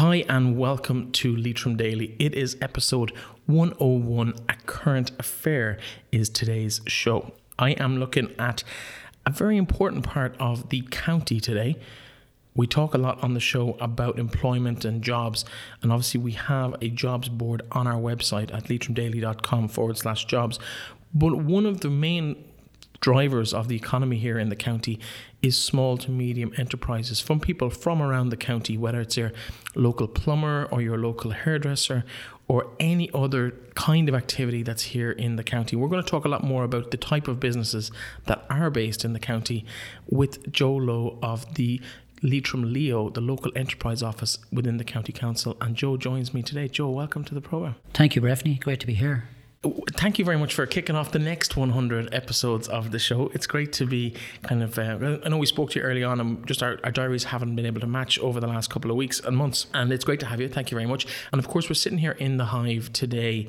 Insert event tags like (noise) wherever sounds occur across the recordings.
Hi, and welcome to Leitrim Daily. It is episode 101. A current affair is today's show. I am looking at a very important part of the county today. We talk a lot on the show about employment and jobs, and obviously, we have a jobs board on our website at leitrimdaily.com forward slash jobs. But one of the main drivers of the economy here in the county is small to medium enterprises from people from around the county, whether it's your local plumber or your local hairdresser or any other kind of activity that's here in the county. We're going to talk a lot more about the type of businesses that are based in the county with Joe Lowe of the Leitrim Leo, the local enterprise office within the county council. And Joe joins me today. Joe, welcome to the program. Thank you, Breffney. Great to be here. Thank you very much for kicking off the next 100 episodes of the show. It's great to be kind of. Uh, I know we spoke to you early on, and just our, our, diaries haven't been able to match over the last couple of weeks and months. And it's great to have you. Thank you very much. And of course, we're sitting here in the hive today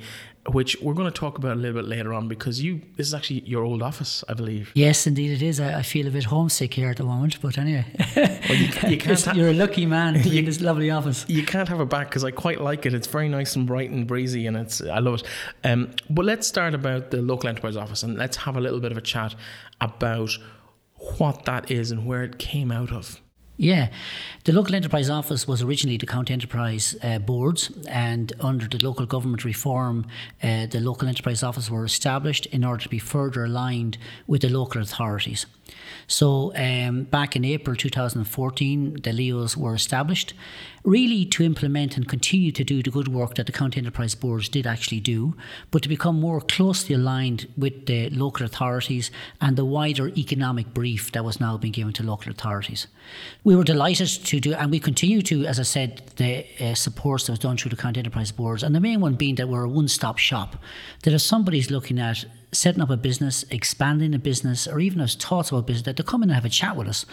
which we're going to talk about a little bit later on because you this is actually your old office, I believe. Yes, indeed it is. I, I feel a bit homesick here at the moment, but anyway, well, you, you (laughs) can't ha- you're a lucky man to you, in (laughs) this lovely office. You can't have it back because I quite like it. It's very nice and bright and breezy, and it's I love it. Um, but let's start about the local enterprise office and let's have a little bit of a chat about what that is and where it came out of. Yeah, the local enterprise office was originally the county enterprise uh, boards, and under the local government reform, uh, the local enterprise office were established in order to be further aligned with the local authorities. So, um, back in April 2014, the LEOs were established, really to implement and continue to do the good work that the county enterprise boards did actually do, but to become more closely aligned with the local authorities and the wider economic brief that was now being given to local authorities. We were delighted to do, and we continue to, as I said, the uh, supports that was done through the county enterprise boards, and the main one being that we're a one-stop shop. That if somebody's looking at setting up a business, expanding a business, or even has thoughts about business, that they come in and have a chat with us.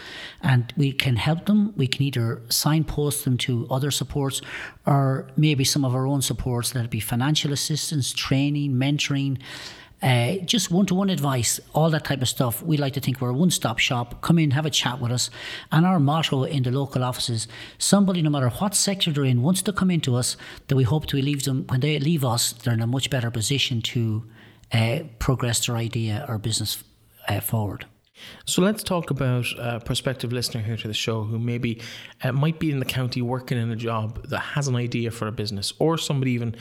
And we can help them. We can either signpost them to other supports or maybe some of our own supports, that'd be financial assistance, training, mentoring. Uh, just one to one advice, all that type of stuff. We like to think we're a one stop shop. Come in, have a chat with us. And our motto in the local offices somebody, no matter what sector they're in, wants to come into us, that we hope to leave them, when they leave us, they're in a much better position to uh, progress their idea or business uh, forward. So let's talk about a prospective listener here to the show who maybe uh, might be in the county working in a job that has an idea for a business, or somebody even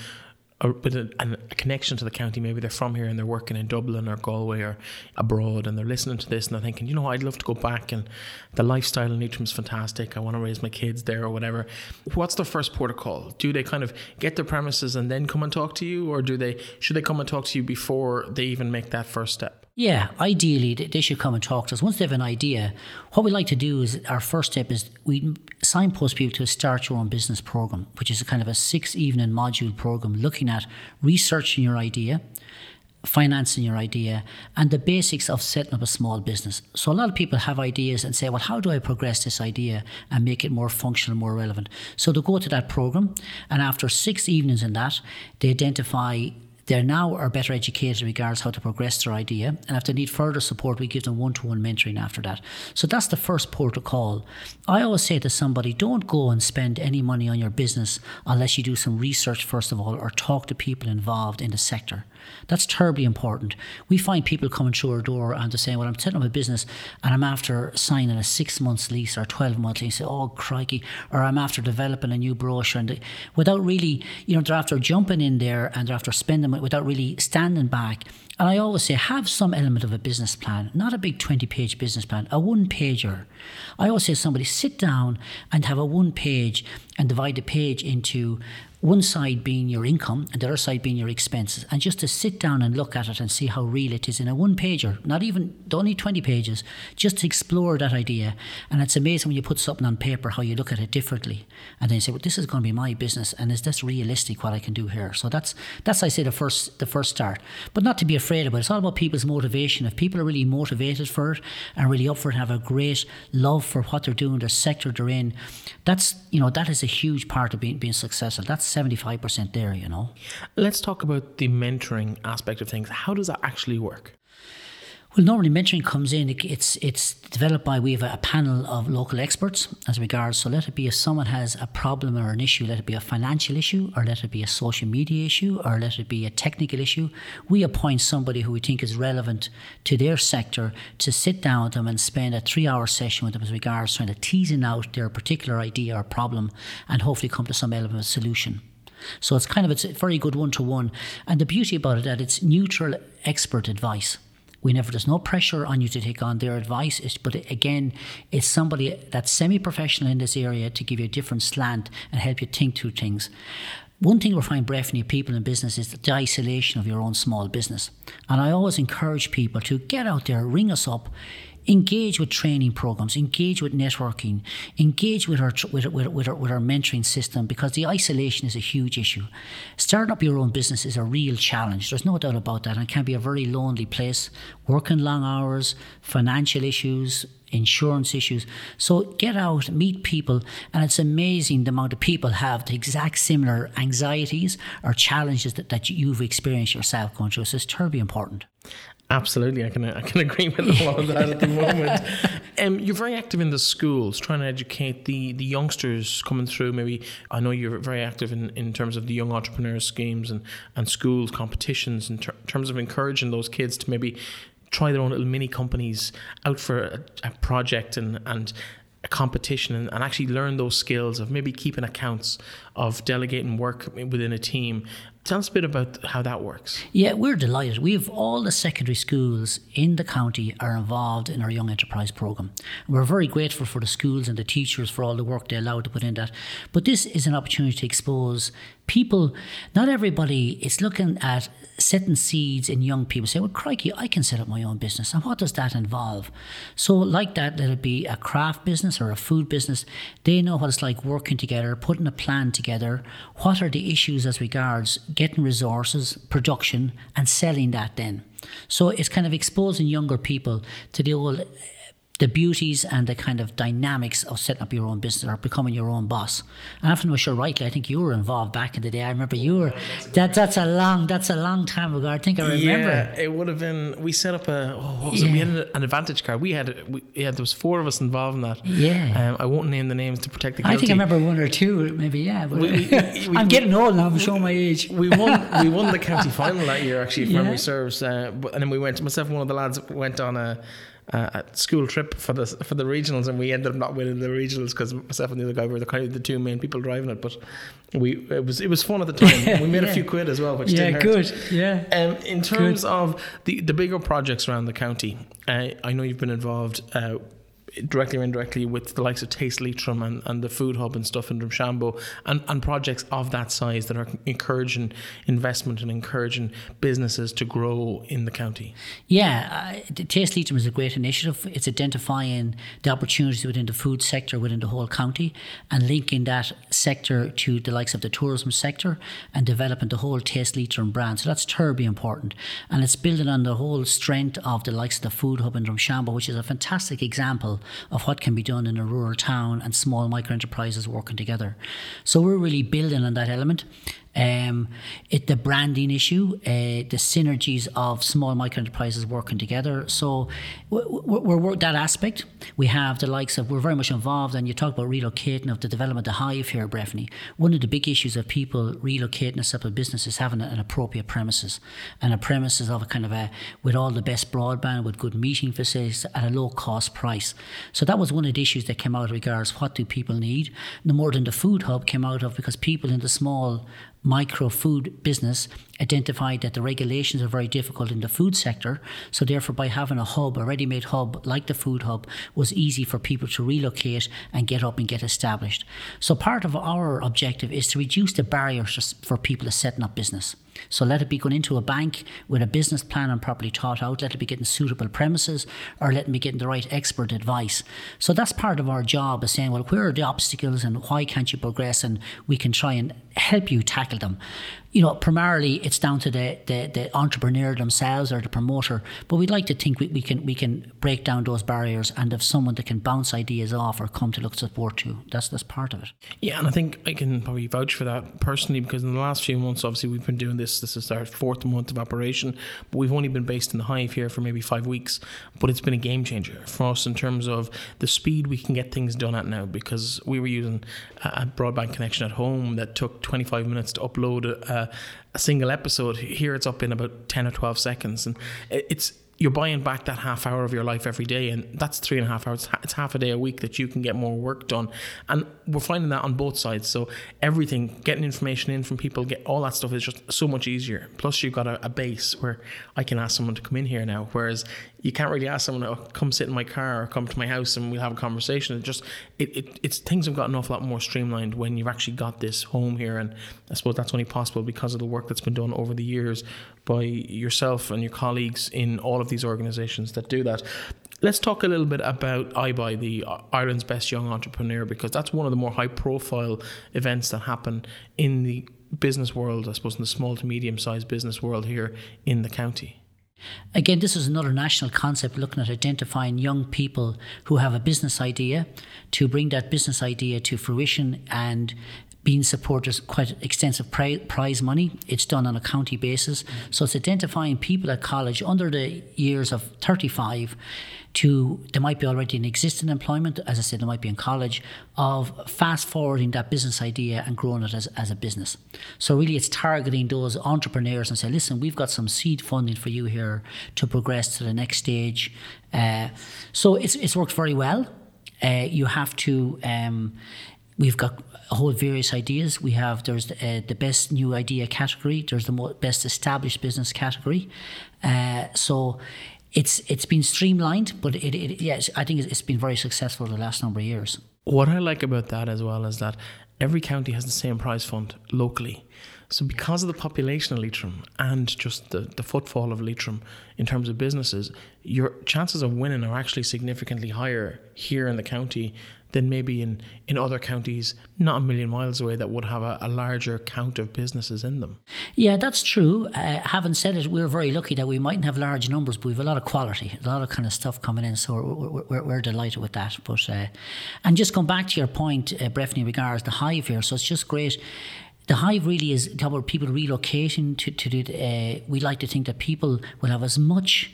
or with a, a, connection to the county. Maybe they're from here and they're working in Dublin or Galway or abroad, and they're listening to this and they're thinking, you know, I'd love to go back and the lifestyle in Leitrim is fantastic. I want to raise my kids there or whatever. What's the first protocol? Do they kind of get their premises and then come and talk to you, or do they should they come and talk to you before they even make that first step? Yeah, ideally they should come and talk to us. Once they have an idea, what we like to do is our first step is we signpost people to a start your own business program, which is a kind of a six evening module program looking at researching your idea, financing your idea, and the basics of setting up a small business. So a lot of people have ideas and say, well, how do I progress this idea and make it more functional, more relevant? So they go to that program, and after six evenings in that, they identify they now are better educated in regards how to progress their idea. And if they need further support, we give them one to one mentoring after that. So that's the first protocol. I always say to somebody, don't go and spend any money on your business unless you do some research, first of all, or talk to people involved in the sector. That's terribly important. We find people coming through our door and they're saying, Well, I'm setting up a business and I'm after signing a six months lease or 12 month lease. Oh, crikey. Or I'm after developing a new brochure. And they, without really, you know, they're after jumping in there and they're after spending it without really standing back. And I always say, have some element of a business plan, not a big 20 page business plan, a one pager. I always say somebody, sit down and have a one page and divide the page into one side being your income and the other side being your expenses, and just to sit down and look at it and see how real it is in a one pager, not even only 20 pages, just to explore that idea. And it's amazing when you put something on paper how you look at it differently. And then you say, well, this is going to be my business, and is this realistic what I can do here? So that's, that's I say, the first, the first start. But not to be afraid of it. It's all about people's motivation. If people are really motivated for it and really up for it, have a great love for what they're doing, their sector they're in, that's, you know, that is a huge part of being, being successful. That's 75% there, you know. Let's talk about the mentoring aspect of things. How does that actually work? Well, normally mentoring comes in. It's it's developed by we have a panel of local experts as regards. So let it be if someone has a problem or an issue, let it be a financial issue, or let it be a social media issue, or let it be a technical issue. We appoint somebody who we think is relevant to their sector to sit down with them and spend a three-hour session with them as regards trying to teasing out their particular idea or problem, and hopefully come to some element of solution. So it's kind of it's a very good one to one. And the beauty about it that it's neutral expert advice. We never there's no pressure on you to take on their advice. But again, it's somebody that's semi-professional in this area to give you a different slant and help you think through things. One thing we find breathing people in business is the isolation of your own small business. And I always encourage people to get out there, ring us up, engage with training programs, engage with networking, engage with our, with, with, with, our, with our mentoring system because the isolation is a huge issue. Starting up your own business is a real challenge. There's no doubt about that. And it can be a very lonely place, working long hours, financial issues, insurance issues. So get out, meet people, and it's amazing the amount of people have the exact similar anxieties or challenges that, that you've experienced yourself going through. So it's terribly important. Absolutely, I can I can (laughs) agree with a lot of that at the moment. (laughs) Um, you're very active in the schools, trying to educate the, the youngsters coming through. Maybe I know you're very active in, in terms of the young entrepreneurs schemes and, and schools competitions in ter- terms of encouraging those kids to maybe try their own little mini companies out for a, a project and and a competition and, and, actually learn those skills of maybe keeping accounts of delegating work within a team Tell us a bit about how that works. Yeah, we're delighted. We have all the secondary schools in the county are involved in our Young Enterprise Programme. We're very grateful for the schools and the teachers for all the work they allowed to put in that. But this is an opportunity to expose people, not everybody is looking at setting seeds in young people. Say, well, crikey, I can set up my own business. And what does that involve? So, like that, let it be a craft business or a food business. They know what it's like working together, putting a plan together. What are the issues as regards getting resources, production, and selling that then? So, it's kind of exposing younger people to the old the beauties and the kind of dynamics of setting up your own business or becoming your own boss. And I'm sure rightly, I think you were involved back in the day. I remember you were. That that's a long that's a long time ago. I think I remember. Yeah, it would have been. We set up a. Oh, yeah. We had an advantage card. We had. We, yeah, there was four of us involved in that. Yeah. Um, I won't name the names to protect the. Guilty. I think I remember one or two, maybe. Yeah. But we, we, we, (laughs) I'm getting old now. I'm showing my age. We won. (laughs) we won the county final that year. Actually, if yeah. memory serves. Uh, but, and then we went. Myself and one of the lads went on a uh, school trip for the for the regionals, and we ended up not winning the regionals because myself and the other guy were the kind of the two main people driving it. But we it was it was fun at the time. (laughs) we made yeah. a few quid as well, which yeah, good, yeah. Um, in terms good. of the the bigger projects around the county, uh, I know you've been involved. Uh, directly or indirectly with the likes of Taste Leitrim and, and the Food Hub and stuff in Drumshanbo and, and projects of that size that are encouraging investment and encouraging businesses to grow in the county? Yeah, uh, Taste Leitrim is a great initiative. It's identifying the opportunities within the food sector within the whole county and linking that sector to the likes of the tourism sector and developing the whole Taste Leitrim brand. So that's terribly important. And it's building on the whole strength of the likes of the Food Hub in Drumshanbo, which is a fantastic example of what can be done in a rural town and small micro enterprises working together. So we're really building on that element. Um, it the branding issue, uh, the synergies of small micro enterprises working together. So we're, we're, we're, that aspect. We have the likes of we're very much involved, and you talk about relocating of the development of the Hive here, at Breffni. One of the big issues of people relocating a separate business is having an appropriate premises, and a premises of a kind of a with all the best broadband, with good meeting facilities at a low cost price. So that was one of the issues that came out regards what do people need. No more than the food hub came out of because people in the small micro food business identified that the regulations are very difficult in the food sector. So, therefore, by having a hub, a ready made hub like the food hub, was easy for people to relocate and get up and get established. So, part of our objective is to reduce the barriers for people to setting up business. So let it be going into a bank with a business plan and properly thought out, let it be getting suitable premises, or let it be getting the right expert advice. So that's part of our job is saying, well, where are the obstacles and why can't you progress? And we can try and help you tackle them you know, primarily it's down to the, the, the entrepreneur themselves or the promoter. But we'd like to think we, we can we can break down those barriers and have someone that can bounce ideas off or come to look support to. That's that's part of it. Yeah, and I think I can probably vouch for that personally because in the last few months, obviously, we've been doing this. This is our fourth month of operation, but we've only been based in the Hive here for maybe five weeks. But it's been a game changer for us in terms of the speed we can get things done at now because we were using a broadband connection at home that took 25 minutes to upload a, a single episode. Here it's up in about 10 or 12 seconds, and it's you're buying back that half hour of your life every day, and that's three and a half hours. It's half a day a week that you can get more work done, and we're finding that on both sides. So everything, getting information in from people, get all that stuff is just so much easier. Plus, you've got a, a base where I can ask someone to come in here now, whereas you can't really ask someone to oh, come sit in my car or come to my house and we'll have a conversation. It just it, it it's things have gotten an awful lot more streamlined when you've actually got this home here, and I suppose that's only possible because of the work that's been done over the years by yourself and your colleagues in all of these organisations that do that. Let's talk a little bit about IBYE, the Ireland's Best Young Entrepreneur, because that's one of the more high profile events that happen in the business world, I suppose, in the small to medium sized business world here in the county. Again, this is another national concept looking at identifying young people who have a business idea to bring that business idea to fruition and being supported quite extensive prize money. It's done on a county basis. So it's identifying people at college under the years of 35 to, they might be already in existing employment, as I said, they might be in college, of fast forwarding that business idea and growing it as, as a business. So really it's targeting those entrepreneurs and say, listen, we've got some seed funding for you here to progress to the next stage. Uh, so it's, it's worked very well. Uh, you have to, um, we've got a whole various ideas. We have there's the, uh, the best new idea category. There's the best established business category. Uh, so it's it's been streamlined, but it, it yes, I think it's been very successful the last number of years. What I like about that as well is that every county has the same prize fund locally. So because of the population of Leitrim and just the, the footfall of Leitrim in terms of businesses, your chances of winning are actually significantly higher here in the county than maybe in, in other counties not a million miles away that would have a, a larger count of businesses in them. Yeah, that's true. Uh, having said it, we're very lucky that we mightn't have large numbers, but we have a lot of quality, a lot of kind of stuff coming in. So we're, we're, we're delighted with that. But uh, And just going back to your point, uh, regards the hive here, so it's just great the hive really is about people relocating to, to do uh, we like to think that people will have as much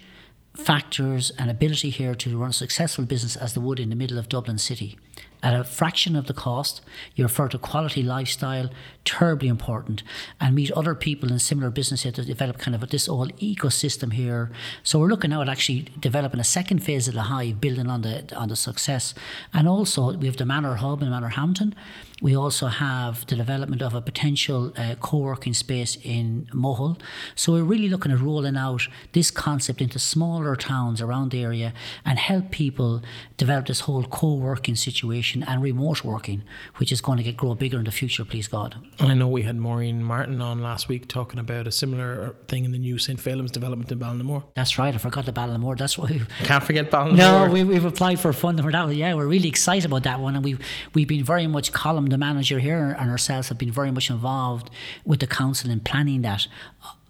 factors and ability here to run a successful business as they would in the middle of Dublin City. At a fraction of the cost, you refer to quality lifestyle, terribly important, and meet other people in similar businesses to develop kind of this whole ecosystem here. So we're looking now at actually developing a second phase of the hive, building on the on the success. And also we have the Manor Hub in Manorhamilton. We also have the development of a potential uh, co-working space in Mohill. So we're really looking at rolling out this concept into smaller towns around the area and help people develop this whole co-working situation and remote working, which is going to get grow bigger in the future, please God. I know we had Maureen Martin on last week talking about a similar thing in the new St. Phelim's development in Ballinamore. That's right. I forgot the Ballinamore. That's why we can't forget Ballinamore. No, we, we've applied for funding for that. Yeah, we're really excited about that one, and we've we've been very much column the manager here and ourselves have been very much involved with the council in planning that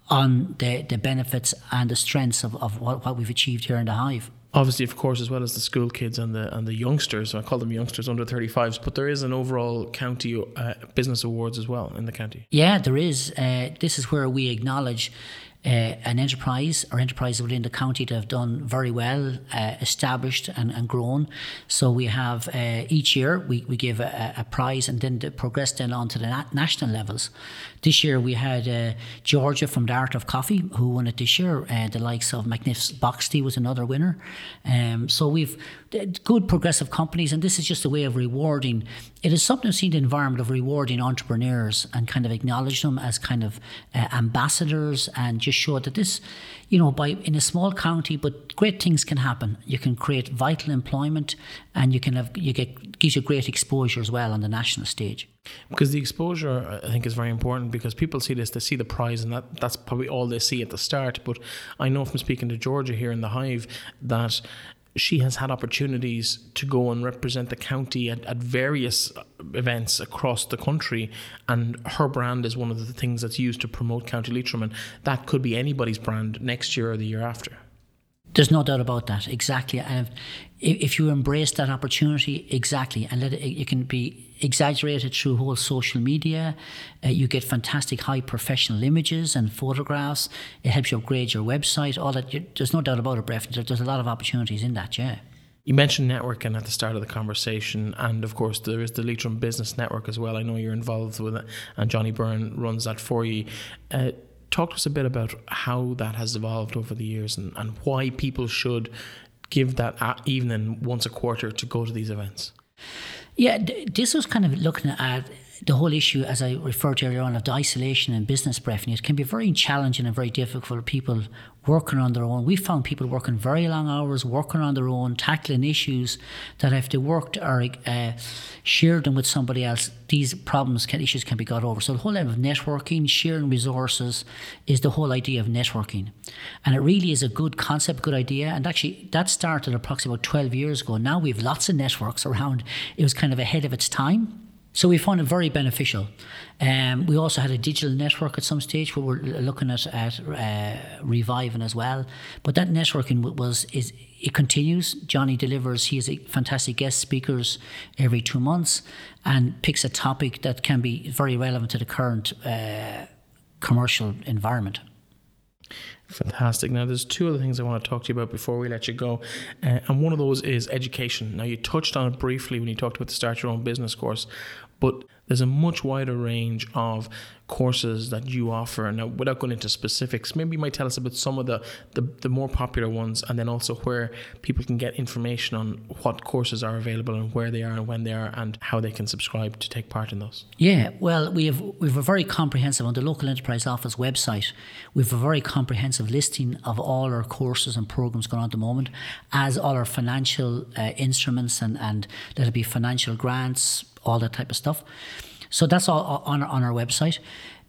on the, the benefits and the strengths of, of what, what we've achieved here in the Hive. Obviously of course as well as the school kids and the and the youngsters I call them youngsters under 35s but there is an overall county uh, business awards as well in the county. Yeah there is. Uh, this is where we acknowledge uh, an enterprise or enterprises within the county that have done very well, uh, established and, and grown. So we have uh, each year we, we give a, a prize and then the progress then on to the na- national levels. This year we had uh, Georgia from the Art of Coffee who won it this year. Uh, the likes of Magnificent Box Tea was another winner. Um, so we've good progressive companies, and this is just a way of rewarding. It is something I've seen the environment of rewarding entrepreneurs and kind of acknowledge them as kind of uh, ambassadors and just show that this, you know, by in a small county, but great things can happen. You can create vital employment, and you can have you get gives you great exposure as well on the national stage. Because the exposure, I think, is very important because people see this, they see the prize, and that, that's probably all they see at the start. But I know from speaking to Georgia here in the Hive that she has had opportunities to go and represent the county at, at various events across the country. And her brand is one of the things that's used to promote County Leitrim. And that could be anybody's brand next year or the year after. There's no doubt about that. Exactly. And if, if you embrace that opportunity, exactly, and let it, it can be exaggerated through whole social media. Uh, you get fantastic high professional images and photographs. It helps you upgrade your website. All that. There's no doubt about it, Bref. There's a lot of opportunities in that. Yeah. You mentioned networking at the start of the conversation, and of course there is the Leitrim Business Network as well. I know you're involved with it, and Johnny Byrne runs that for you. Uh, talk to us a bit about how that has evolved over the years and, and why people should give that evening once a quarter to go to these events. Yeah, this was kind of looking at the whole issue, as I referred to earlier on, of the isolation and business breathing. It can be very challenging and very difficult for people working on their own. We found people working very long hours, working on their own, tackling issues that if they worked or uh, shared them with somebody else, these problems, can, issues can be got over. So the whole level of networking, sharing resources, is the whole idea of networking, and it really is a good concept, good idea. And actually, that started approximately about twelve years ago. Now we have lots of networks around. It was kind of ahead of its time. So we found it very beneficial. Um, we also had a digital network at some stage where we're looking at, at uh, reviving as well. But that networking was is it continues. Johnny delivers. He has fantastic guest speakers every two months and picks a topic that can be very relevant to the current uh, commercial environment. Fantastic. Now, there's two other things I want to talk to you about before we let you go. Uh, and one of those is education. Now, you touched on it briefly when you talked about the Start Your Own Business course, but there's a much wider range of courses that you offer. Now, without going into specifics, maybe you might tell us about some of the, the, the, more popular ones and then also where people can get information on what courses are available and where they are and when they are and how they can subscribe to take part in those. Yeah, well, we have, we have a very comprehensive, on the local enterprise office website, we have a very comprehensive listing of all our courses and programs going on at the moment, as all our financial uh, instruments and, and it be financial grants, all that type of stuff. So that's all on, on our website.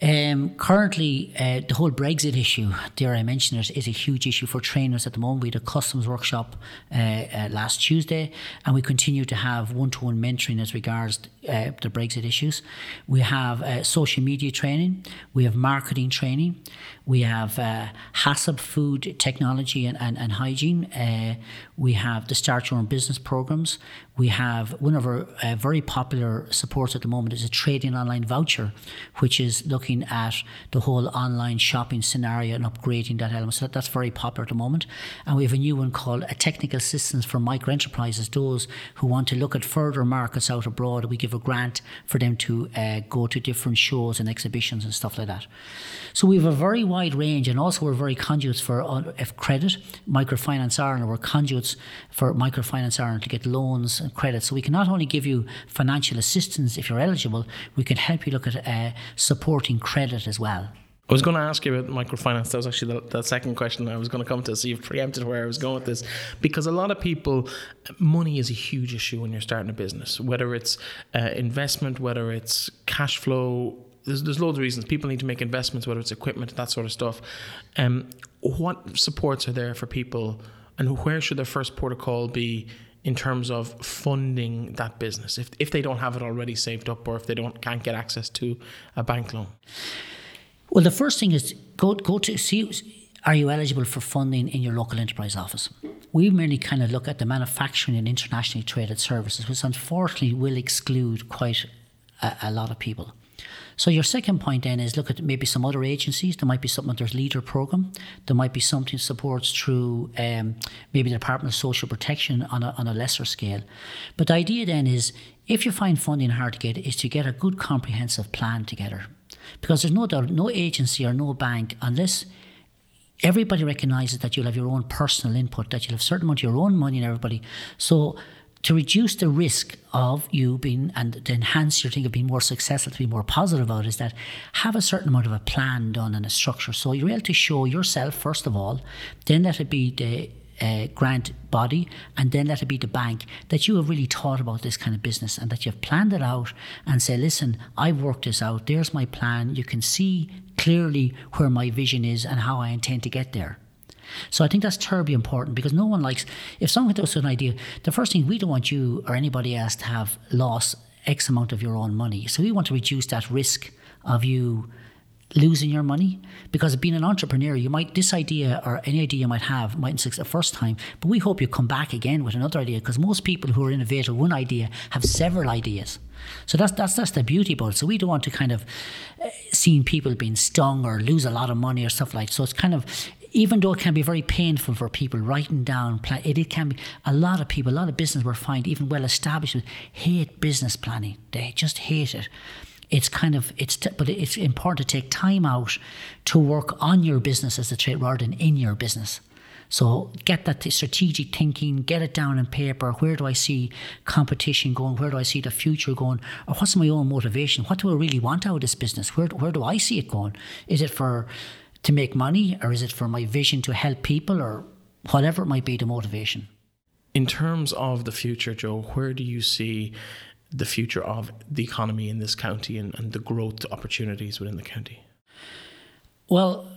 Um, currently, uh, the whole Brexit issue, dare I mention it, is a huge issue for trainers at the moment. We had a customs workshop uh, uh, last Tuesday, and we continue to have one to one mentoring as regards uh, the Brexit issues. We have uh, social media training, we have marketing training, we have uh, HACCP food technology and, and, and hygiene, uh, we have the Start Your Own Business programs, we have one of our very popular supports at the moment is a trading online voucher, which is looking looking at the whole online shopping scenario and upgrading that element. So that's very popular at the moment. And we have a new one called a technical assistance for micro enterprises, those who want to look at further markets out abroad. We give a grant for them to uh, go to different shows and exhibitions and stuff like that. So we have a very wide range, and also we're very conduits for uh, if credit, Microfinance Ireland, we're conduits for Microfinance Ireland to get loans and credit. So we can not only give you financial assistance if you're eligible, we can help you look at uh, supporting credit as well. I was going to ask you about microfinance. That was actually the, the, second question I was going to come to. So you've preempted where I was going with this. Because a lot of people, money is a huge issue when you're starting a business, whether it's uh, investment, whether it's cash flow. There's, there's loads of reasons. People need to make investments, whether it's equipment, that sort of stuff. Um, what supports are there for people, and where should their first protocol be in terms of funding that business if, if they don't have it already saved up or if they don't can't get access to a bank loan? Well, the first thing is go go to see are you eligible for funding in your local enterprise office? We merely kind of look at the manufacturing and internationally traded services, which unfortunately will exclude quite a, a lot of people. So your second point then is look at maybe some other agencies. There might be something there's leader program. There might be something supports through um, maybe the Department of Social Protection on a, on a lesser scale. But the idea then is if you find funding hard to get, is to get a good comprehensive plan together. Because there's no doubt, no agency or no bank, unless everybody recognizes that you'll have your own personal input, that you'll have certain amount of your own money and everybody. So to reduce the risk of you being and to enhance your thing of being more successful, to be more positive about is that have a certain amount of a plan done and a structure. So you're able to show yourself first of all, then let it be the uh, grant body, and then let it be the bank that you have really thought about this kind of business and that you've planned it out and say, listen, I've worked this out. There's my plan. You can see clearly where my vision is and how I intend to get there. So I think that's terribly important because no one likes, if someone does an idea, the first thing we don't want you or anybody else to have lost X amount of your own money. So we want to reduce that risk of you losing your money because being an entrepreneur you might this idea or any idea you might have mightn't succeed the first time but we hope you come back again with another idea because most people who are innovative one idea have several ideas. So that's that's that's the beauty about it. So we don't want to kind of uh, seeing people being stung or lose a lot of money or stuff like so it's kind of even though it can be very painful for people writing down it, it can be a lot of people a lot of business we find even well established hate business planning they just hate it it's kind of it's t- but it's important to take time out to work on your business as a trade rather than in your business so get that strategic thinking, get it down in paper. Where do I see competition going? Where do I see the future going? Or what's my own motivation? What do I really want out of this business? Where, where do I see it going? Is it for to make money or is it for my vision to help people or whatever it might be the motivation? In terms of the future, Joe, where do you see the future of the economy in this county and, and the growth opportunities within the county? Well,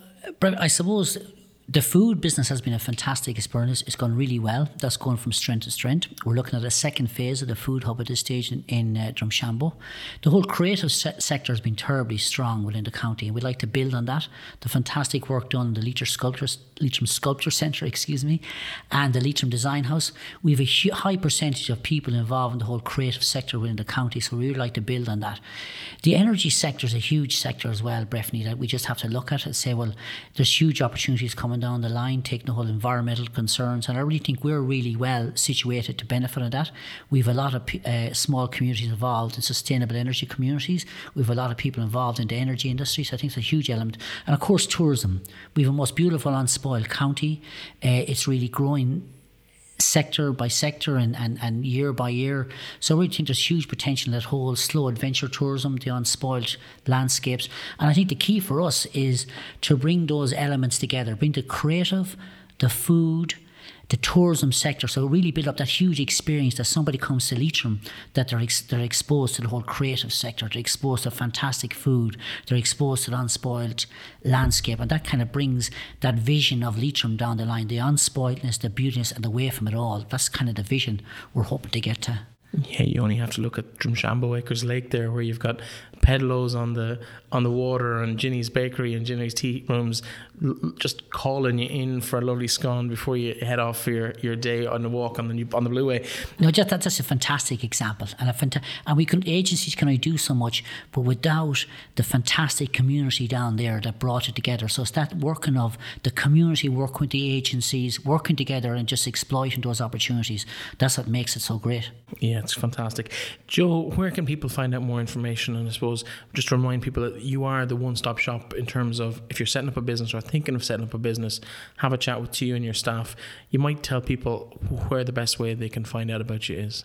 I suppose the food business has been a fantastic experience. It's gone really well. That's going from strength to strength. We're looking at a second phase of the food hub at this stage in, in uh, Drumshanbo. The whole creative se- sector has been terribly strong within the county, and we'd like to build on that. The fantastic work done in the Leitrim Sculpture, Leitrim Sculpture Centre, (laughs) excuse me, and the Leitrim Design House. We have a high percentage of people involved in the whole creative sector within the county, so we would like to build on that. The energy sector is a huge sector as well, Breffney, that we just have to look at and say, well, there's huge opportunities coming coming down the line, taking the whole environmental concerns, and I really think we're really well situated to benefit on that. We've a lot of uh, small communities involved in sustainable energy communities. We've a lot of people involved in the energy industry, so I think it's a huge element. And of course, tourism. We've a most beautiful, unspoiled county. Uh, it's really growing sector by sector and, and, and year by year. So I really think there's huge potential in that whole slow adventure tourism, the unspoiled landscapes. And I think the key for us is to bring those elements together, bring the creative, the food, the tourism sector. So really build up that huge experience that somebody comes to Leitrim, that they're, ex- they're exposed to the whole creative sector, they're exposed to fantastic food, they're exposed to the unspoiled landscape. And that kind of brings that vision of Leitrim down the line, the unspoiledness, the beautiness, and the away from it all. That's kind of the vision we're hoping to get to. Yeah, you only have to look at Drumshanbo Acres Lake there, where you've got Pedalo's on the on the water and Ginny's Bakery and Ginny's Tea Rooms just calling you in for a lovely scone before you head off for your, your day on the walk on the new, on the Blueway. No, just that, that's a fantastic example, and a fanta- and we can agencies can only do so much, but without the fantastic community down there that brought it together. So it's that working of the community working with the agencies, working together, and just exploiting those opportunities. That's what makes it so great. Yeah, it's fantastic. Joe, where can people find out more information? And I suppose just to remind people that you are the one stop shop in terms of if you're setting up a business or thinking of setting up a business, have a chat with you and your staff. You might tell people where the best way they can find out about you is.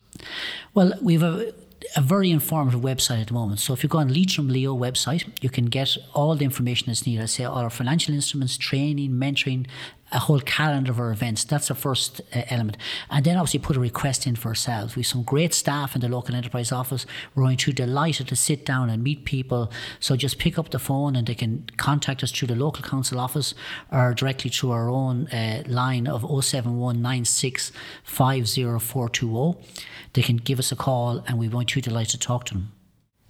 Well, we've a a very informative website at the moment. So if you go on Leitrim Leo website, you can get all the information that's needed. I say all our financial instruments, training, mentoring, a whole calendar of our events. That's the first uh, element. And then obviously put a request in for ourselves. We have some great staff in the local enterprise office. We're going to delighted to sit down and meet people. So just pick up the phone and they can contact us through the local council office or directly through our own uh, line of 07196 They can give us a call and we're going to delighted to talk to them.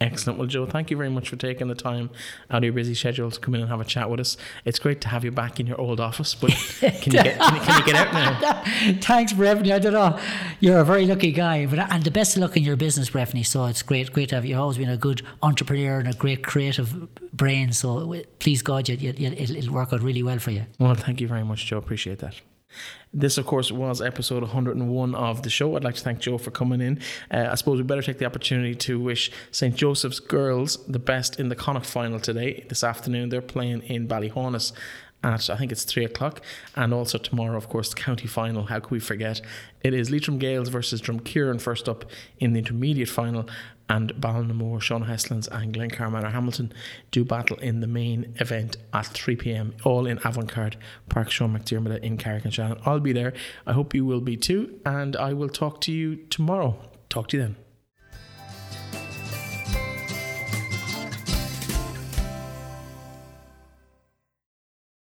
Excellent. Well, Joe, thank you very much for taking the time out of your busy schedule to come in and have a chat with us. It's great to have you back in your old office, but (laughs) can you get can you, can you get out now? (laughs) Thanks, Breffney. I don't know. You're a very lucky guy, but and the best of luck in your business, Breffney. So it's great, great to have you. You've always been a good entrepreneur and a great creative brain. So please God, you, you, it'll work out really well for you. Well, thank you very much, Joe. Appreciate that. This, of course, was episode 101 of the show. I'd like to thank Joe for coming in. Uh, I suppose we better take the opportunity to wish St. Joseph's girls the best in the Connacht final today, this afternoon. They're playing in Ballyhaunis at I think it's three o'clock, and also tomorrow, of course, the county final. How could we forget? It is Leitrim Gaels versus Drumkeerin first up in the intermediate final, and Ballinamore, Sean Heslin's, and Glencar Manor Hamilton do battle in the main event at 3 pm, all in Avantcard Park Sean McDermott in Carrick-on-Shannon. I'll be there. I hope you will be too, and I will talk to you tomorrow. Talk to you then.